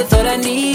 everything I ever thought I needed.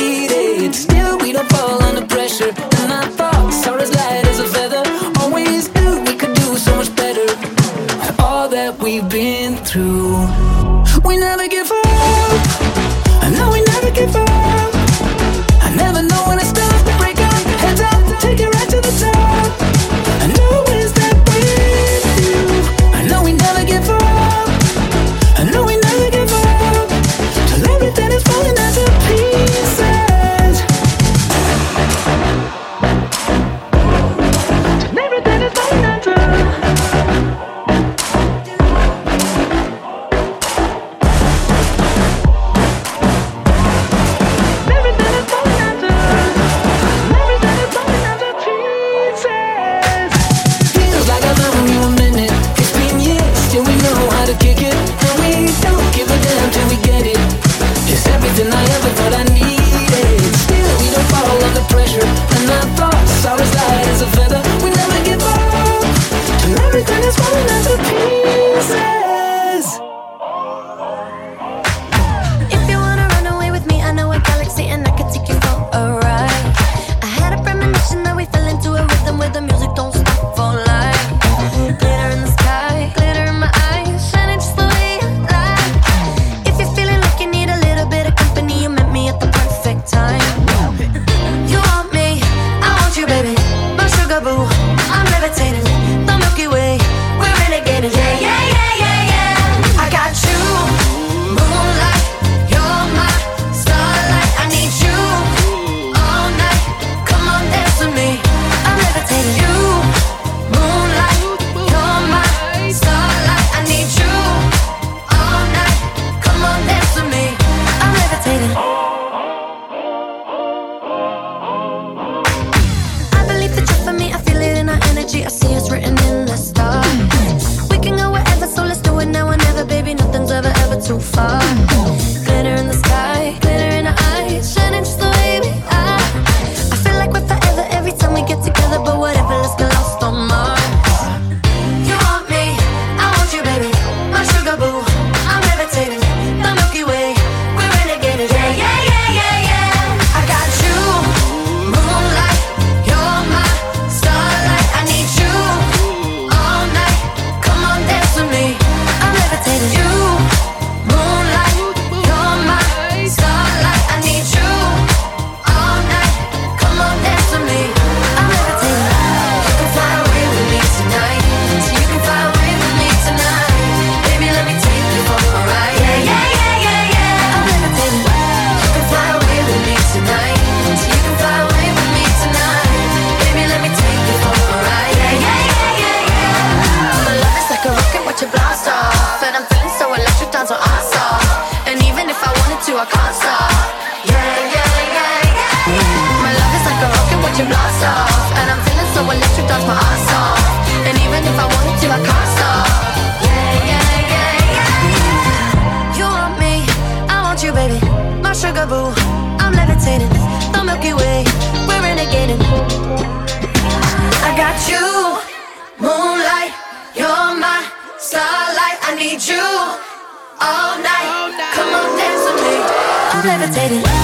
levitating.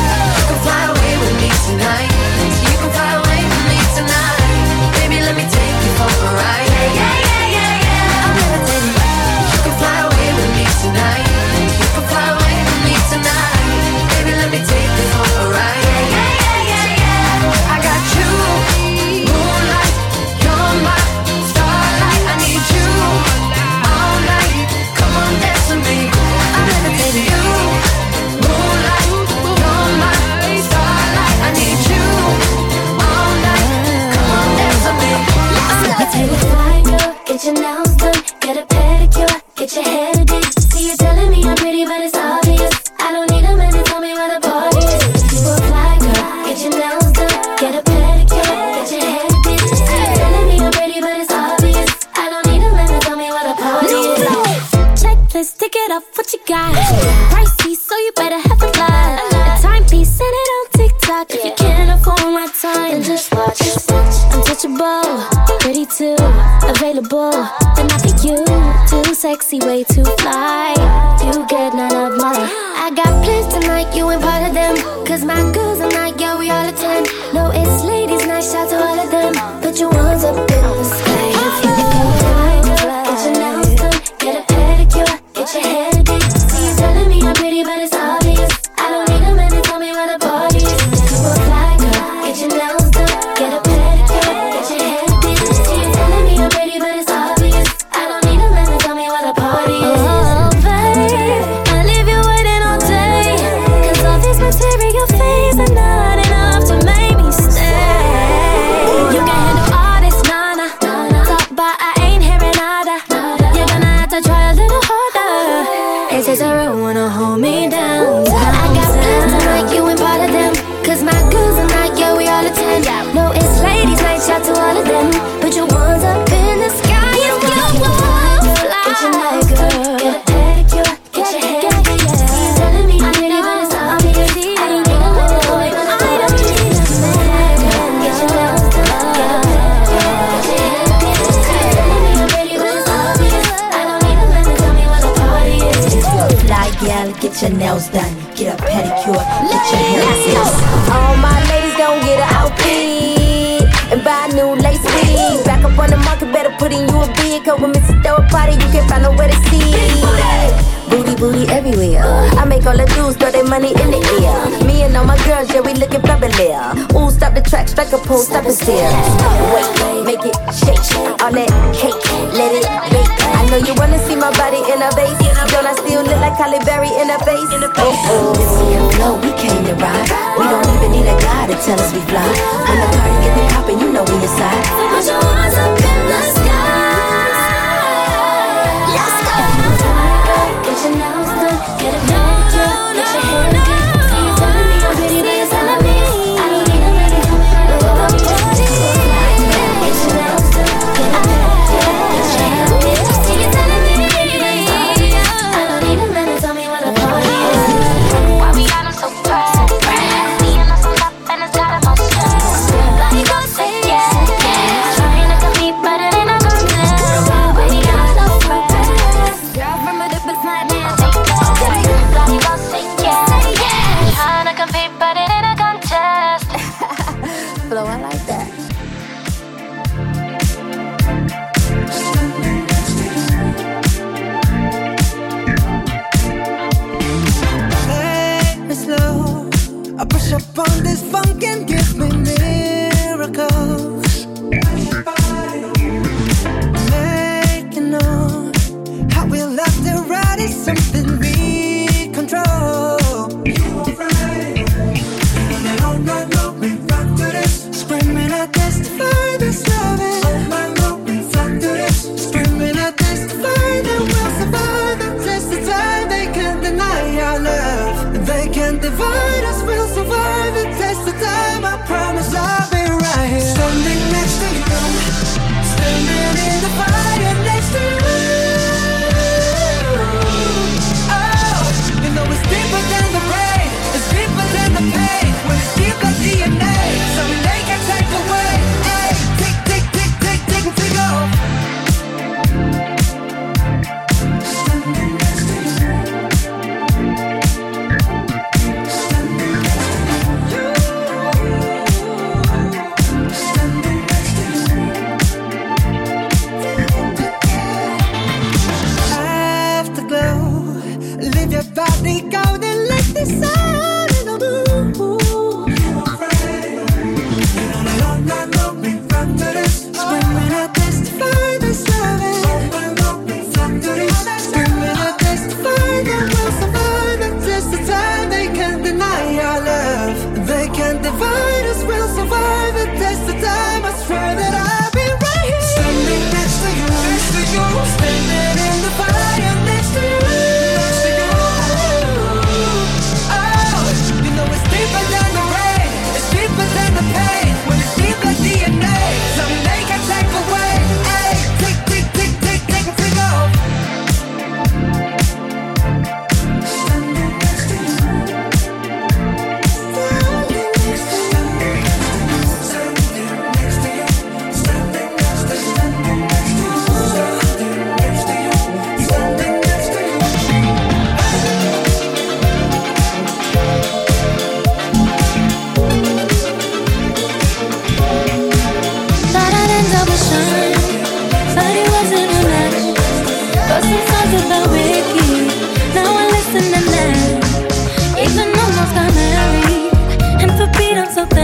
that in the face. Oh, oh. This here we came to ride. We don't even need a guy to tell us we fly. When the party get the poppin', you know we inside.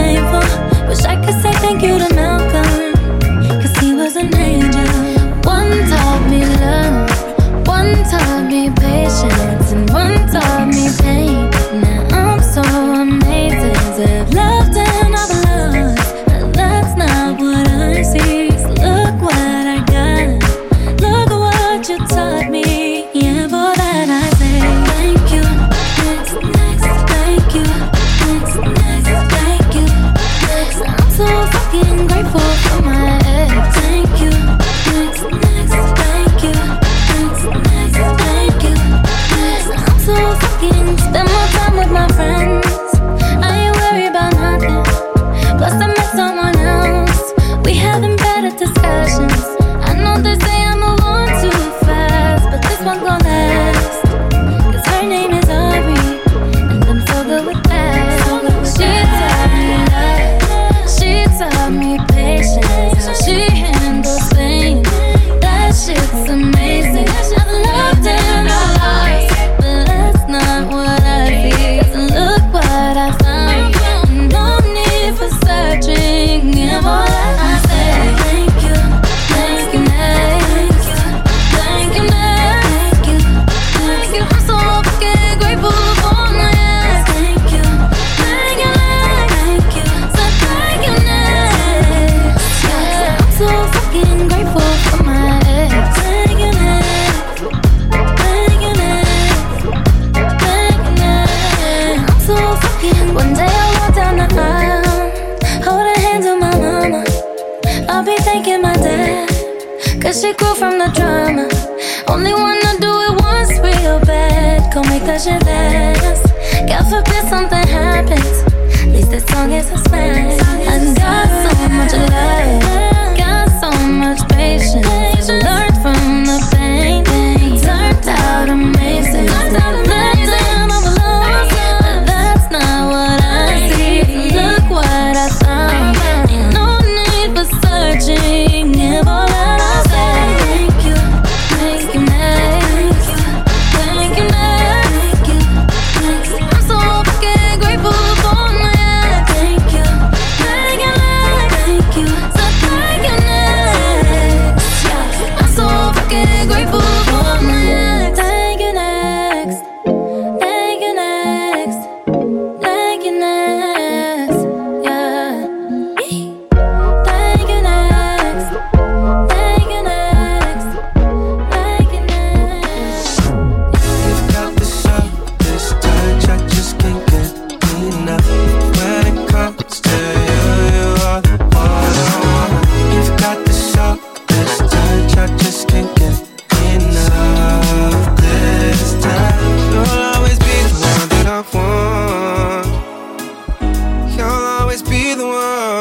Grateful for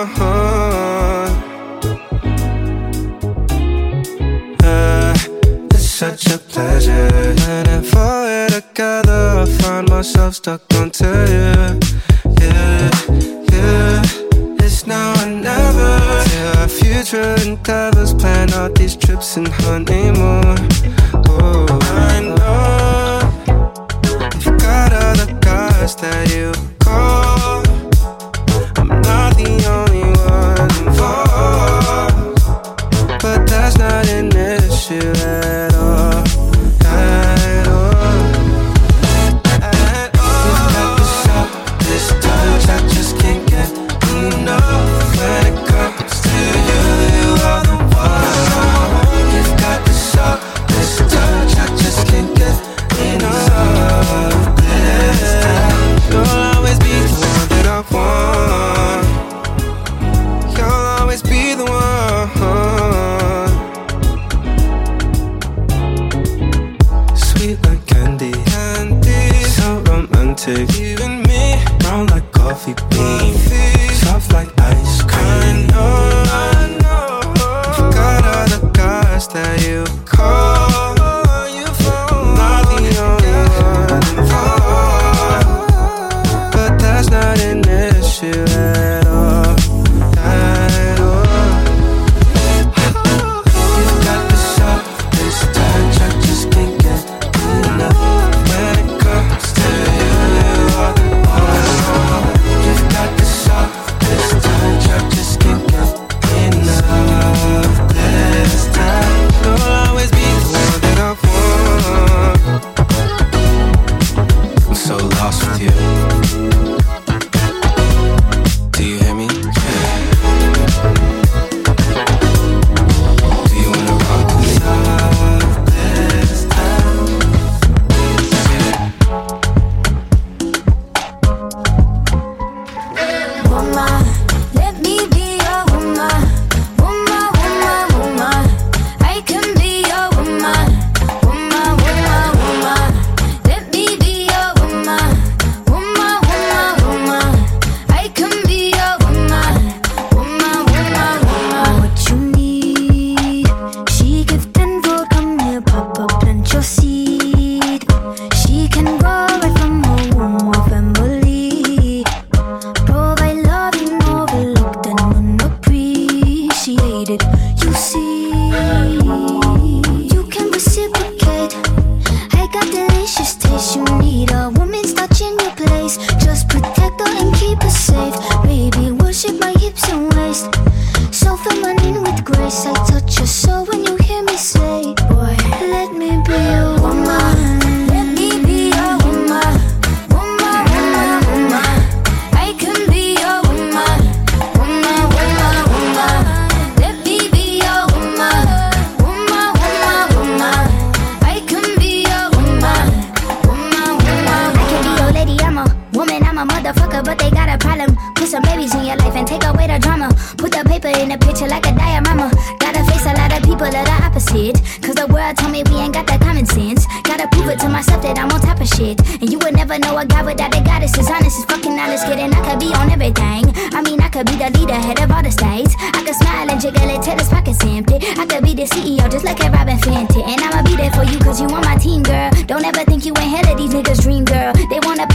huh. it to myself that I'm on top of shit. And you would never know a guy without a goddess. is honest as fucking honest, kidding. I could be on everything. I mean, I could be the leader, head of all the states. I could smile and jiggle it till his pockets empty. I could be the CEO, just like a Robyn Fenty. And I'ma be there for you, cause you on my team, girl. Don't ever think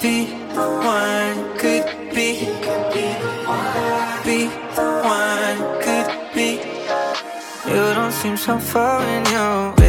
be the one, could be, be the one, could be. You don't seem so far in your.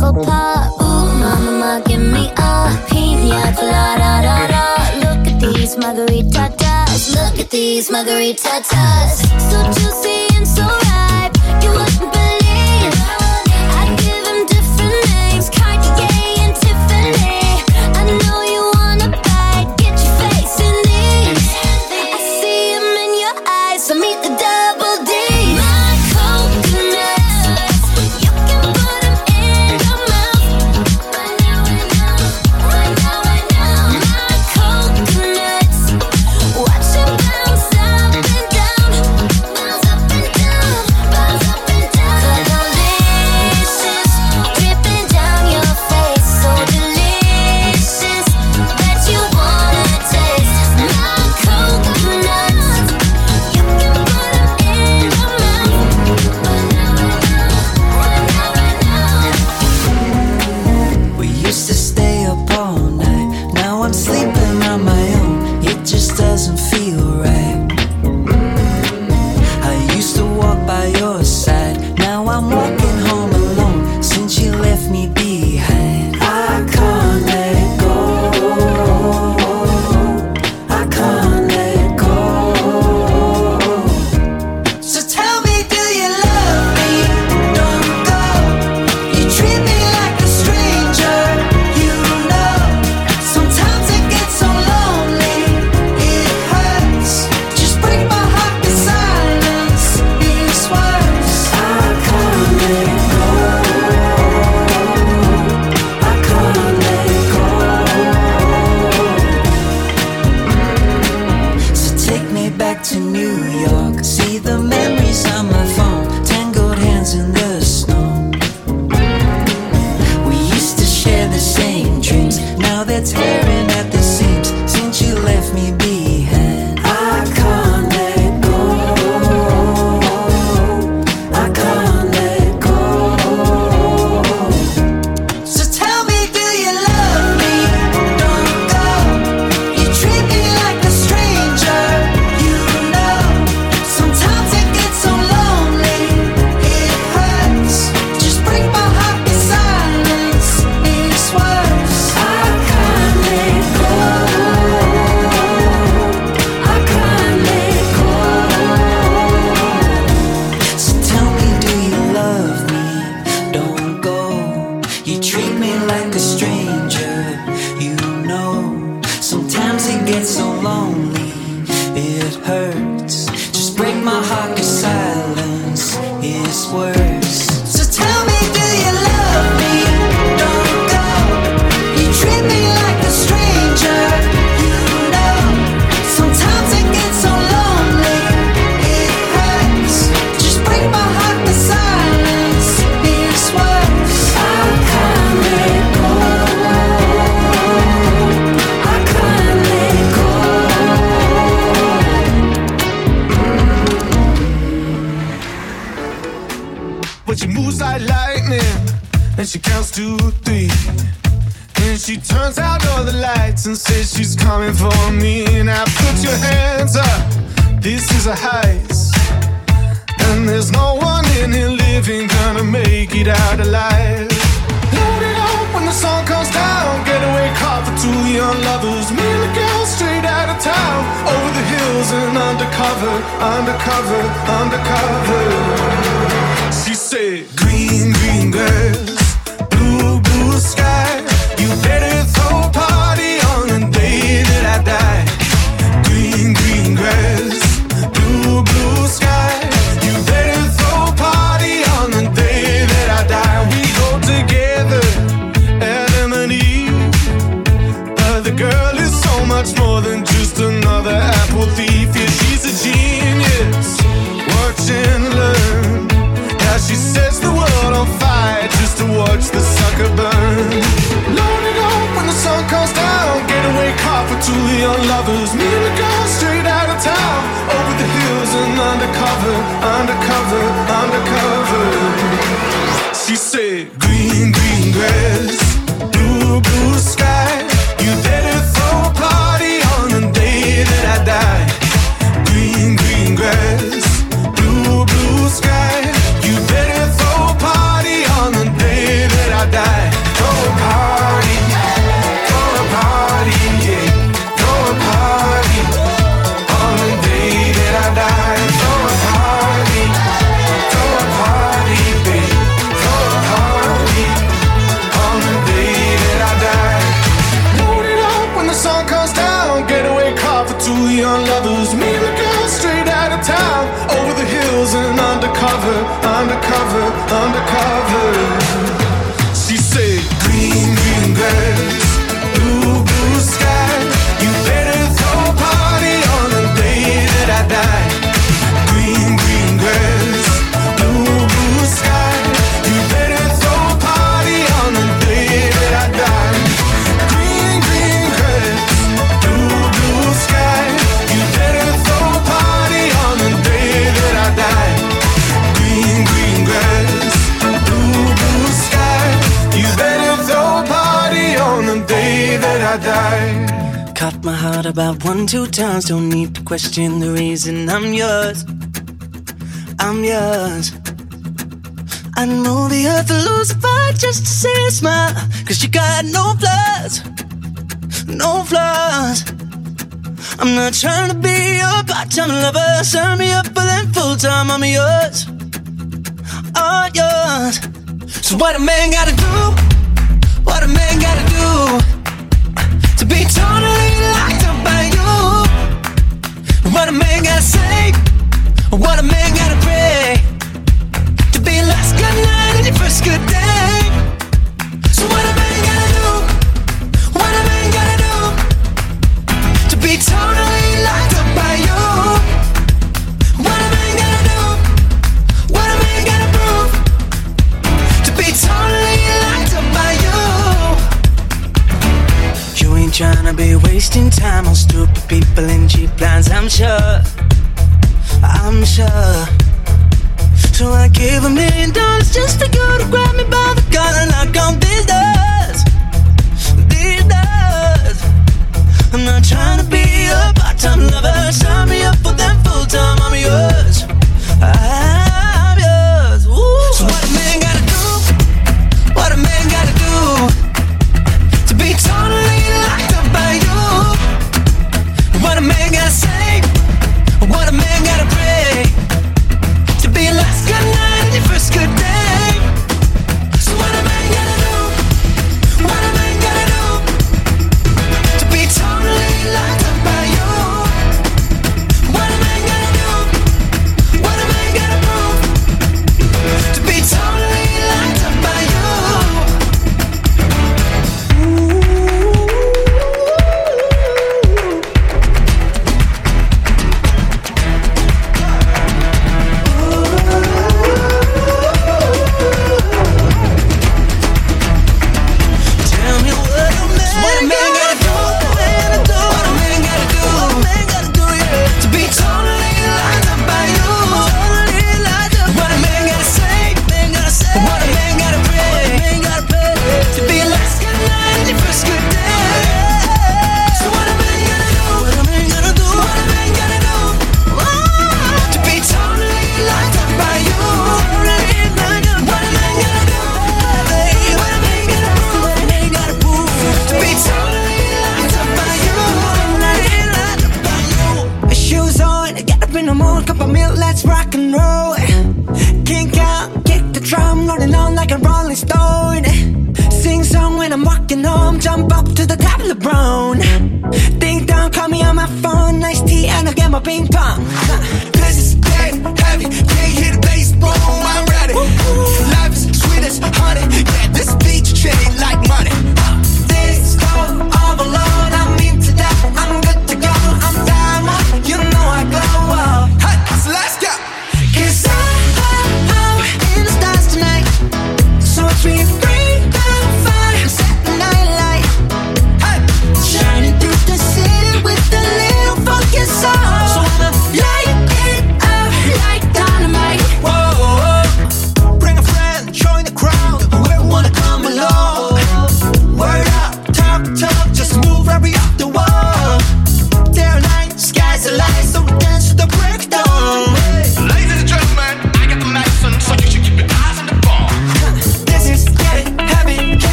Coco Pop. Ooh, mama, give me a pina colada. Da, da. Look at these margaritas. Look at these margaritas. So juicy and so ripe. You wouldn't Two, three. Then she turns out all the lights and says she's coming for me. Now put your hands up, this is a heist. And there's no one in here living gonna make it out alive. Load it up when the sun comes down. Getaway car for two young lovers. Me and the girl straight out of town. Over the hills and undercover, undercover, undercover. undercover. She said, Green, green grass, blue, blue sky. about one, two times. Don't need to question the reason I'm yours. I'm yours. I know the earth to lose a fight just to see you smile. Cause you got no flaws, no flaws. I'm not trying to be your part time lover. Sign me up for them full time. I'm yours, I'm yours. So, what a man gotta do?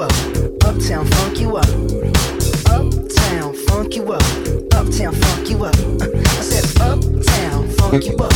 up. Uptown funk you up. Uptown funk you up. Uptown funk you up. I said uptown funk you up.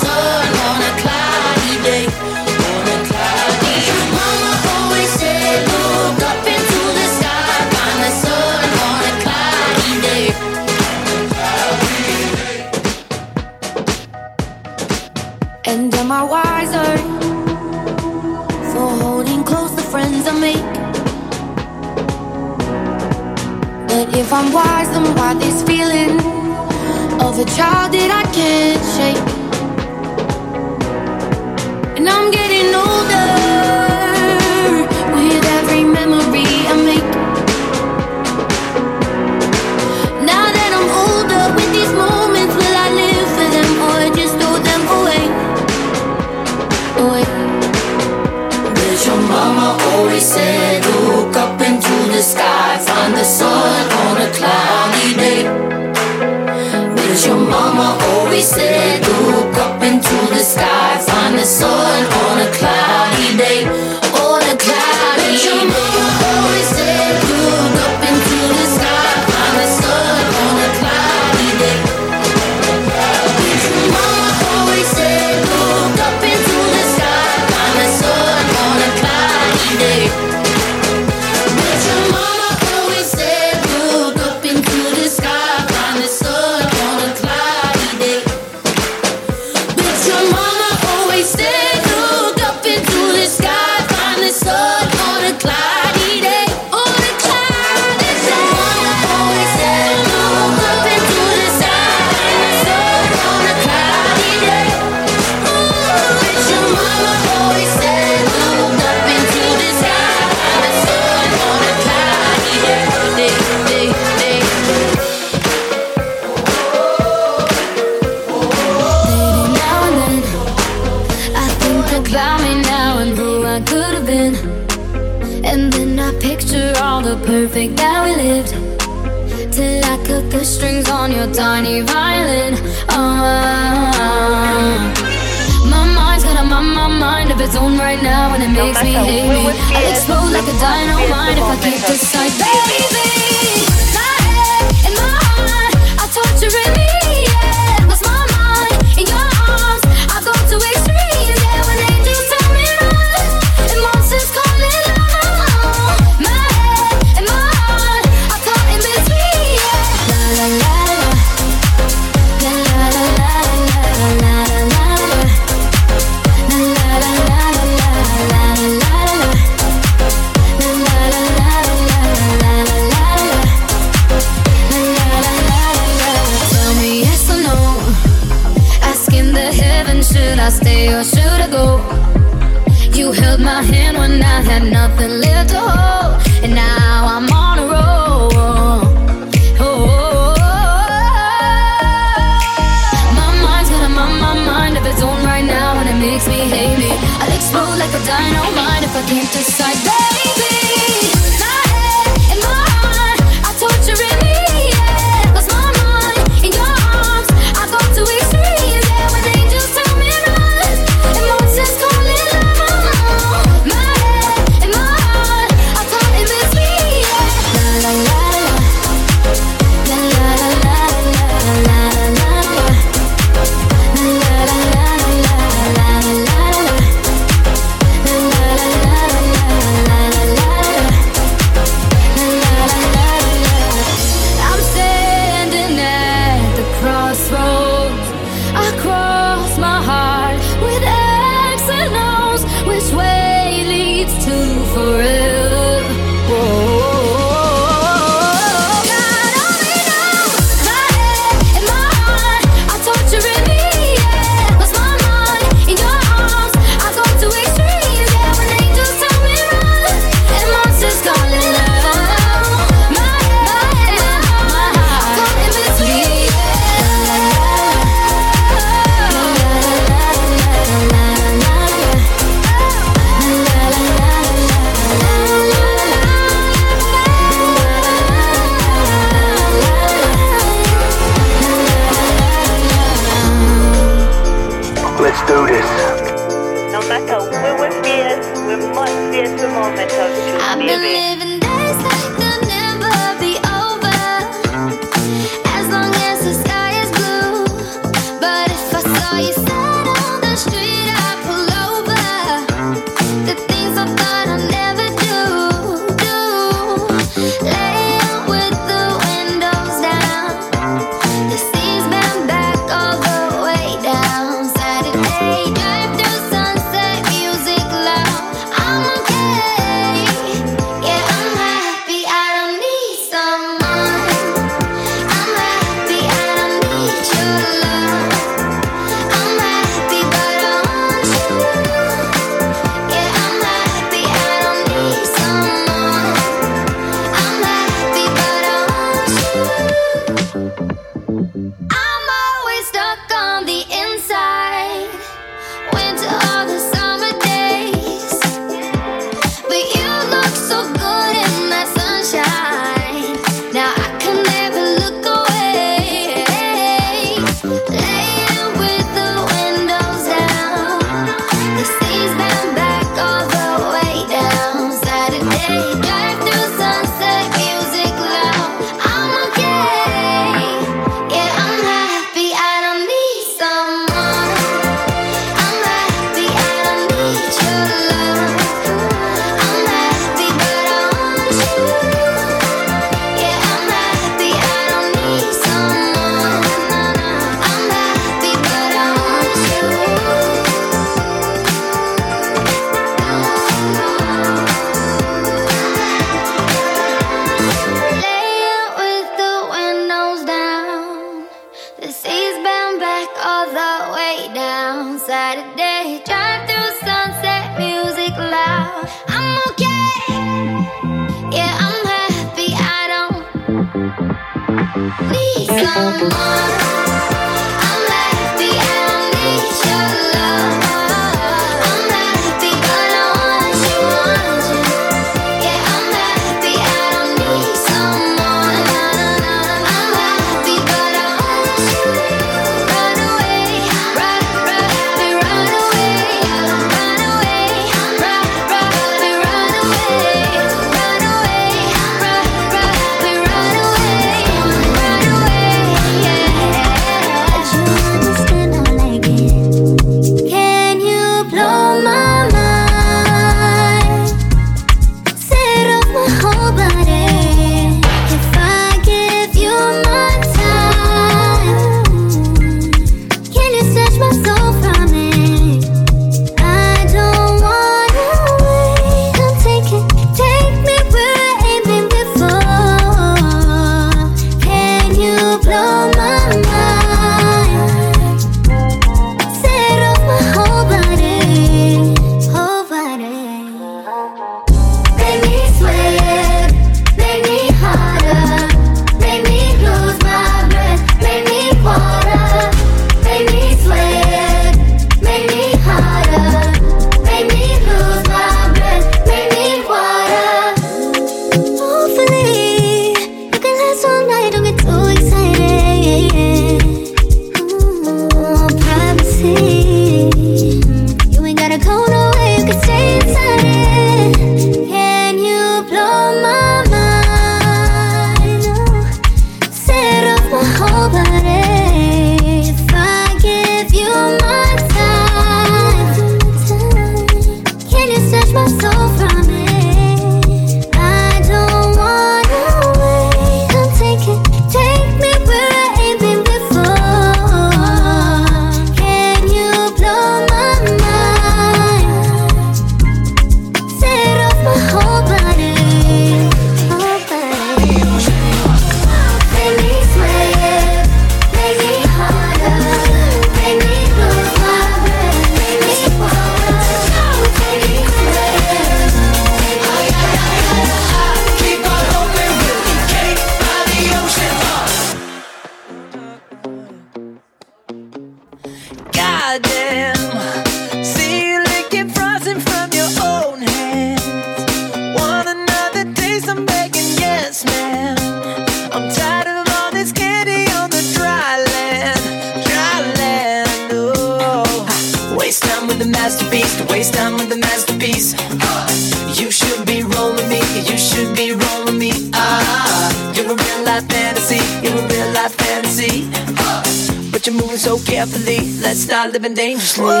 Living dangerously.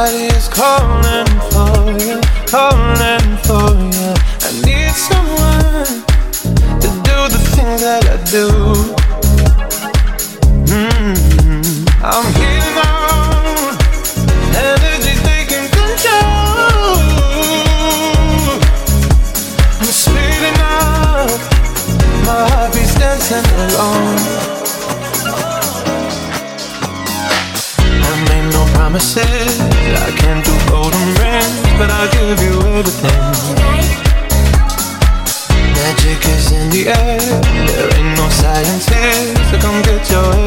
body's calling for you, calling for you. I need someone to do the things that I do.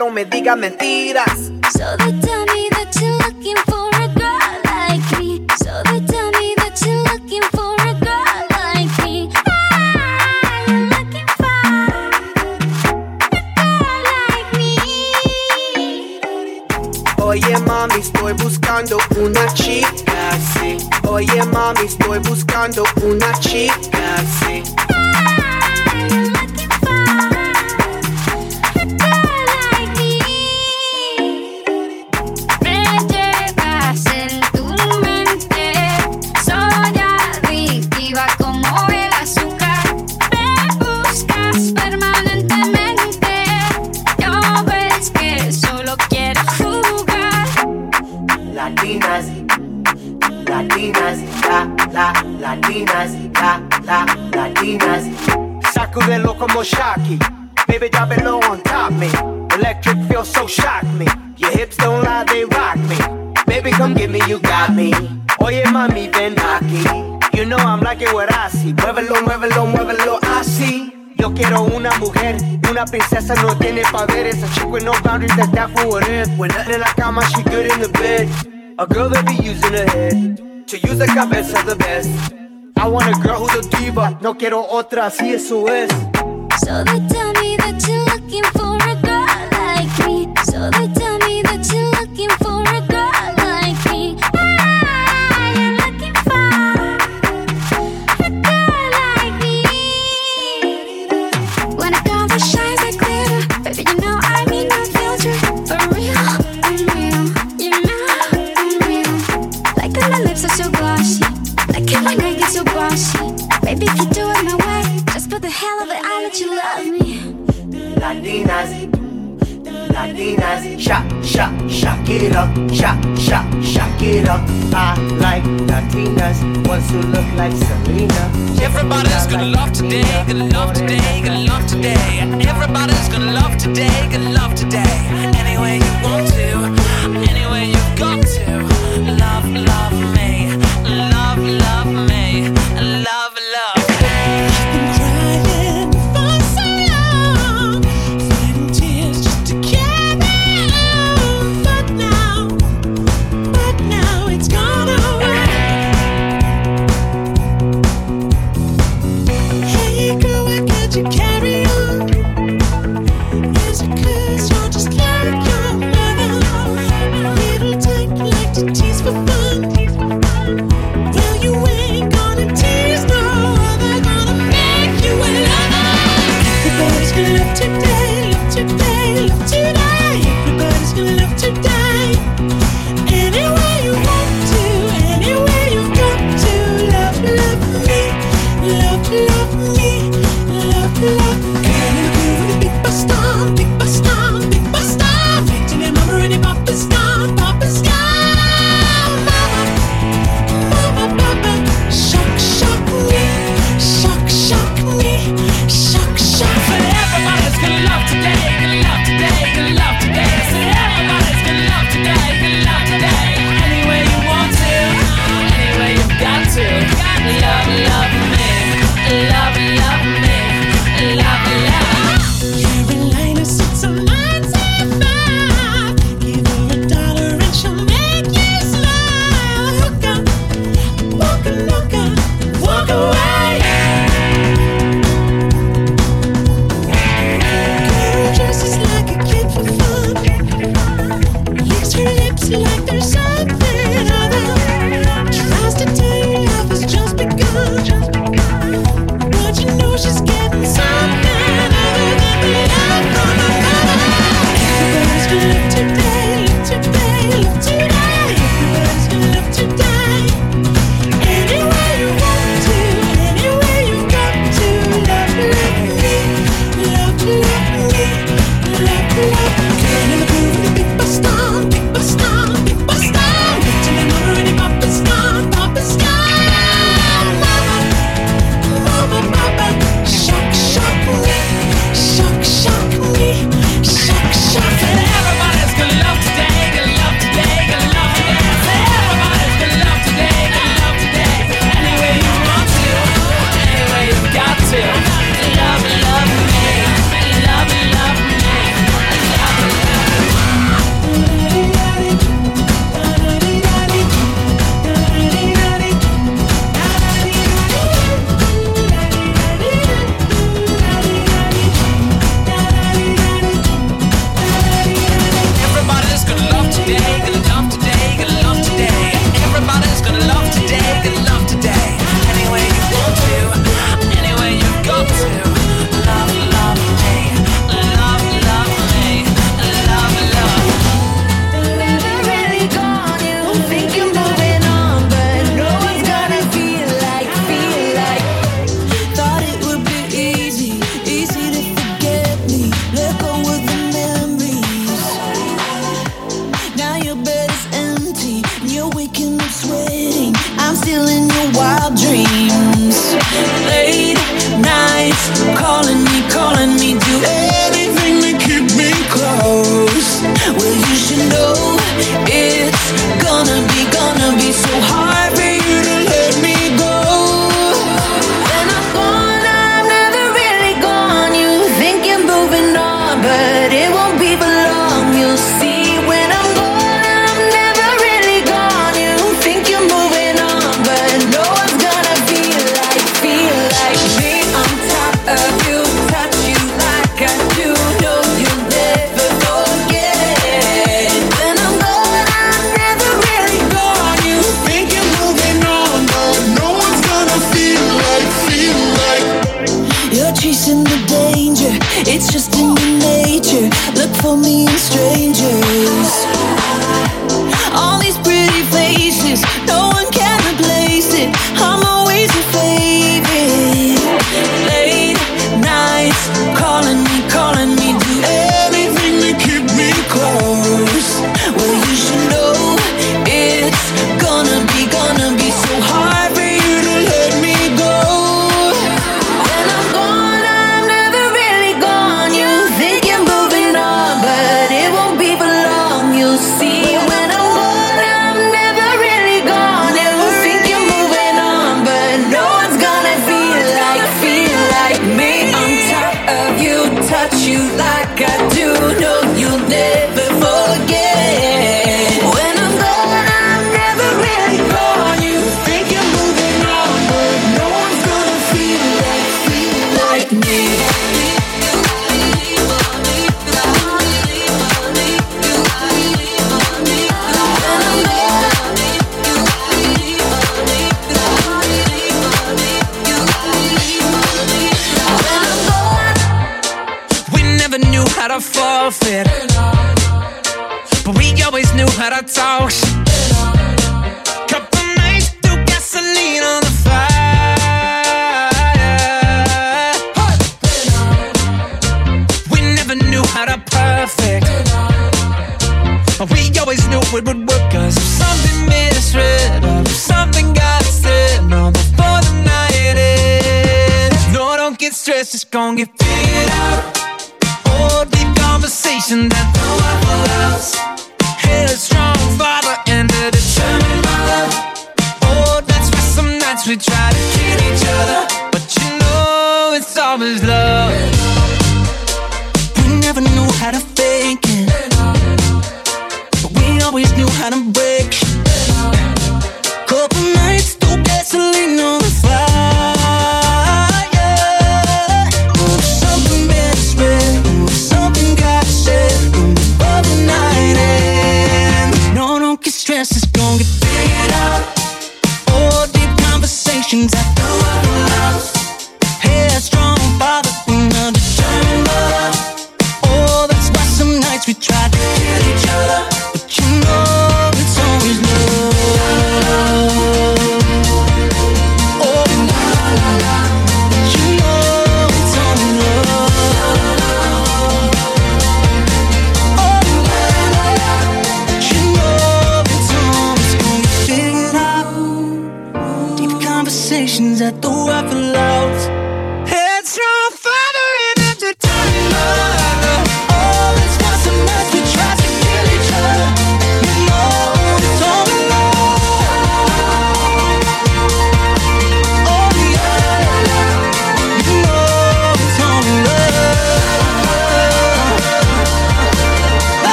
no me digas mentiras. princesa no tiene poderes. A chick with no boundaries, that's that for what it is. When nothing in la cama, she good in the bed. A girl that be using her head. To use a cabeza the best. I want a girl who's a diva. No quiero otra, si eso es. So they tell nice. Shot, shot, shot it up. Shot, shot, shot it up. I like Latinas, ones who look like Selena. Everybody's gonna love today, gonna love today, gonna love today. Everybody's gonna love today, gonna love today. Any way you want to.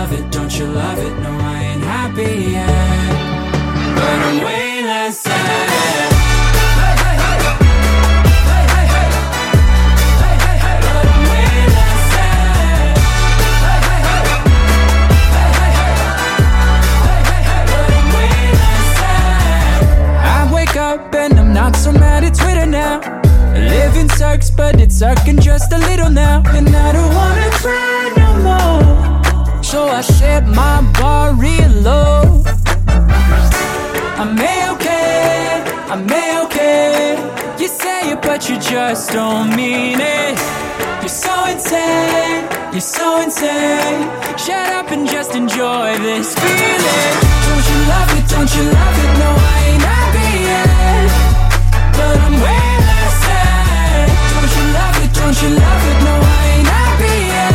love it, don't you love it? No, I ain't happy yet, but I'm way less sad. And I'm not so mad at Twitter now. Living sucks, but it's sucking just a little now. And I don't wanna try. I shed my real low. I'm okay, I'm okay. You say it, but you just don't mean it. You're so insane, you're so insane. Shut up and just enjoy this feeling. Don't you love it, don't you love it? No, I ain't happy yet. But I'm way less sad. Don't you love it, don't you love it? No, I ain't happy yet.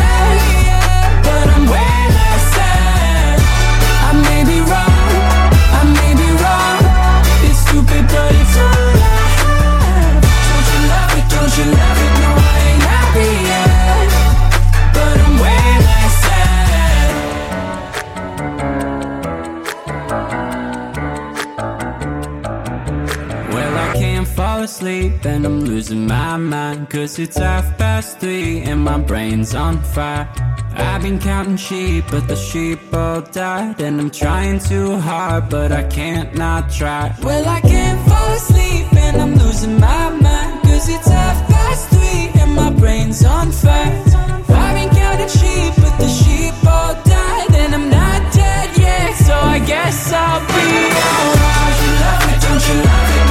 asleep, and I'm losing my mind. Cause it's half past three and my brain's on fire. I've been counting sheep, but the sheep all died. And I'm trying too hard, but I can't not try. Well, I can't fall asleep and I'm losing my mind. Cause it's half past brain's on fire. I've been counting sheep, but the sheep all died, and I'm not dead yet, so I guess I'll be alright. Don't you love it? Don't you love it?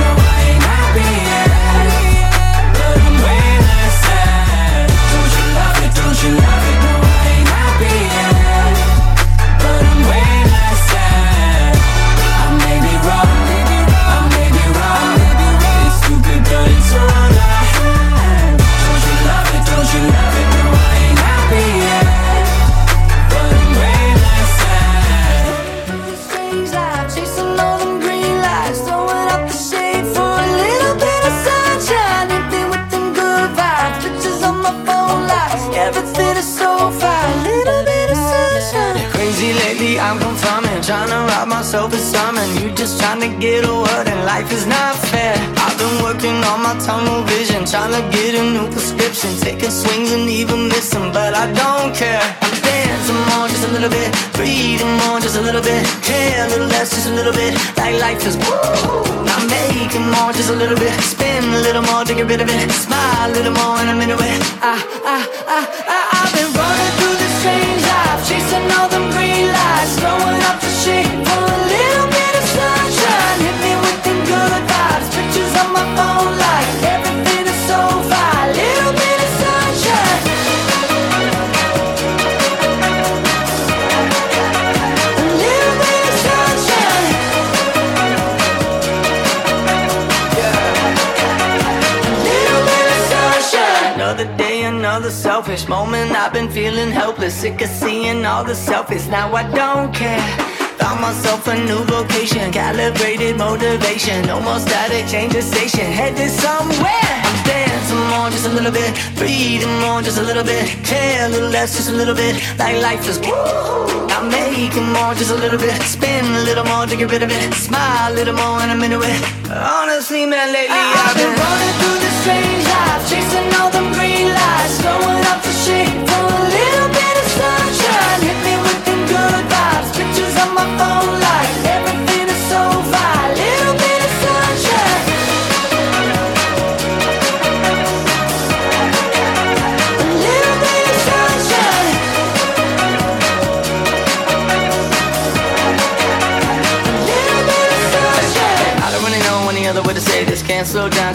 Myself a sermon. You just trying to get a word, and life is not fair. I've been working on my tunnel vision, trying to get a new prescription, taking swings and even missing, but I don't care. I'm dancing more, just a little bit, breathing more, just a little bit, care a little less, just a little bit. Like life is woo. I'm making more, just a little bit, spin a little more to get rid of it, smile a little more, I'm into it. I, I, I, I, I've been running Another day, another selfish moment. I've been feeling helpless, sick of seeing all the selfies. Now I don't care. Found myself a new vocation, calibrated motivation. No more static, change the station, headed somewhere. I'm dancing more, just a little bit, breathing more, just a little bit, care a little less, just a little bit. Like life is woo. I'm making more, just a little bit, spin a little more to get rid of it, smile a little more, and I'm into it. Honestly, man, lately I've been running through this strange life, chasing all them my phone,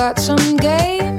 got some game.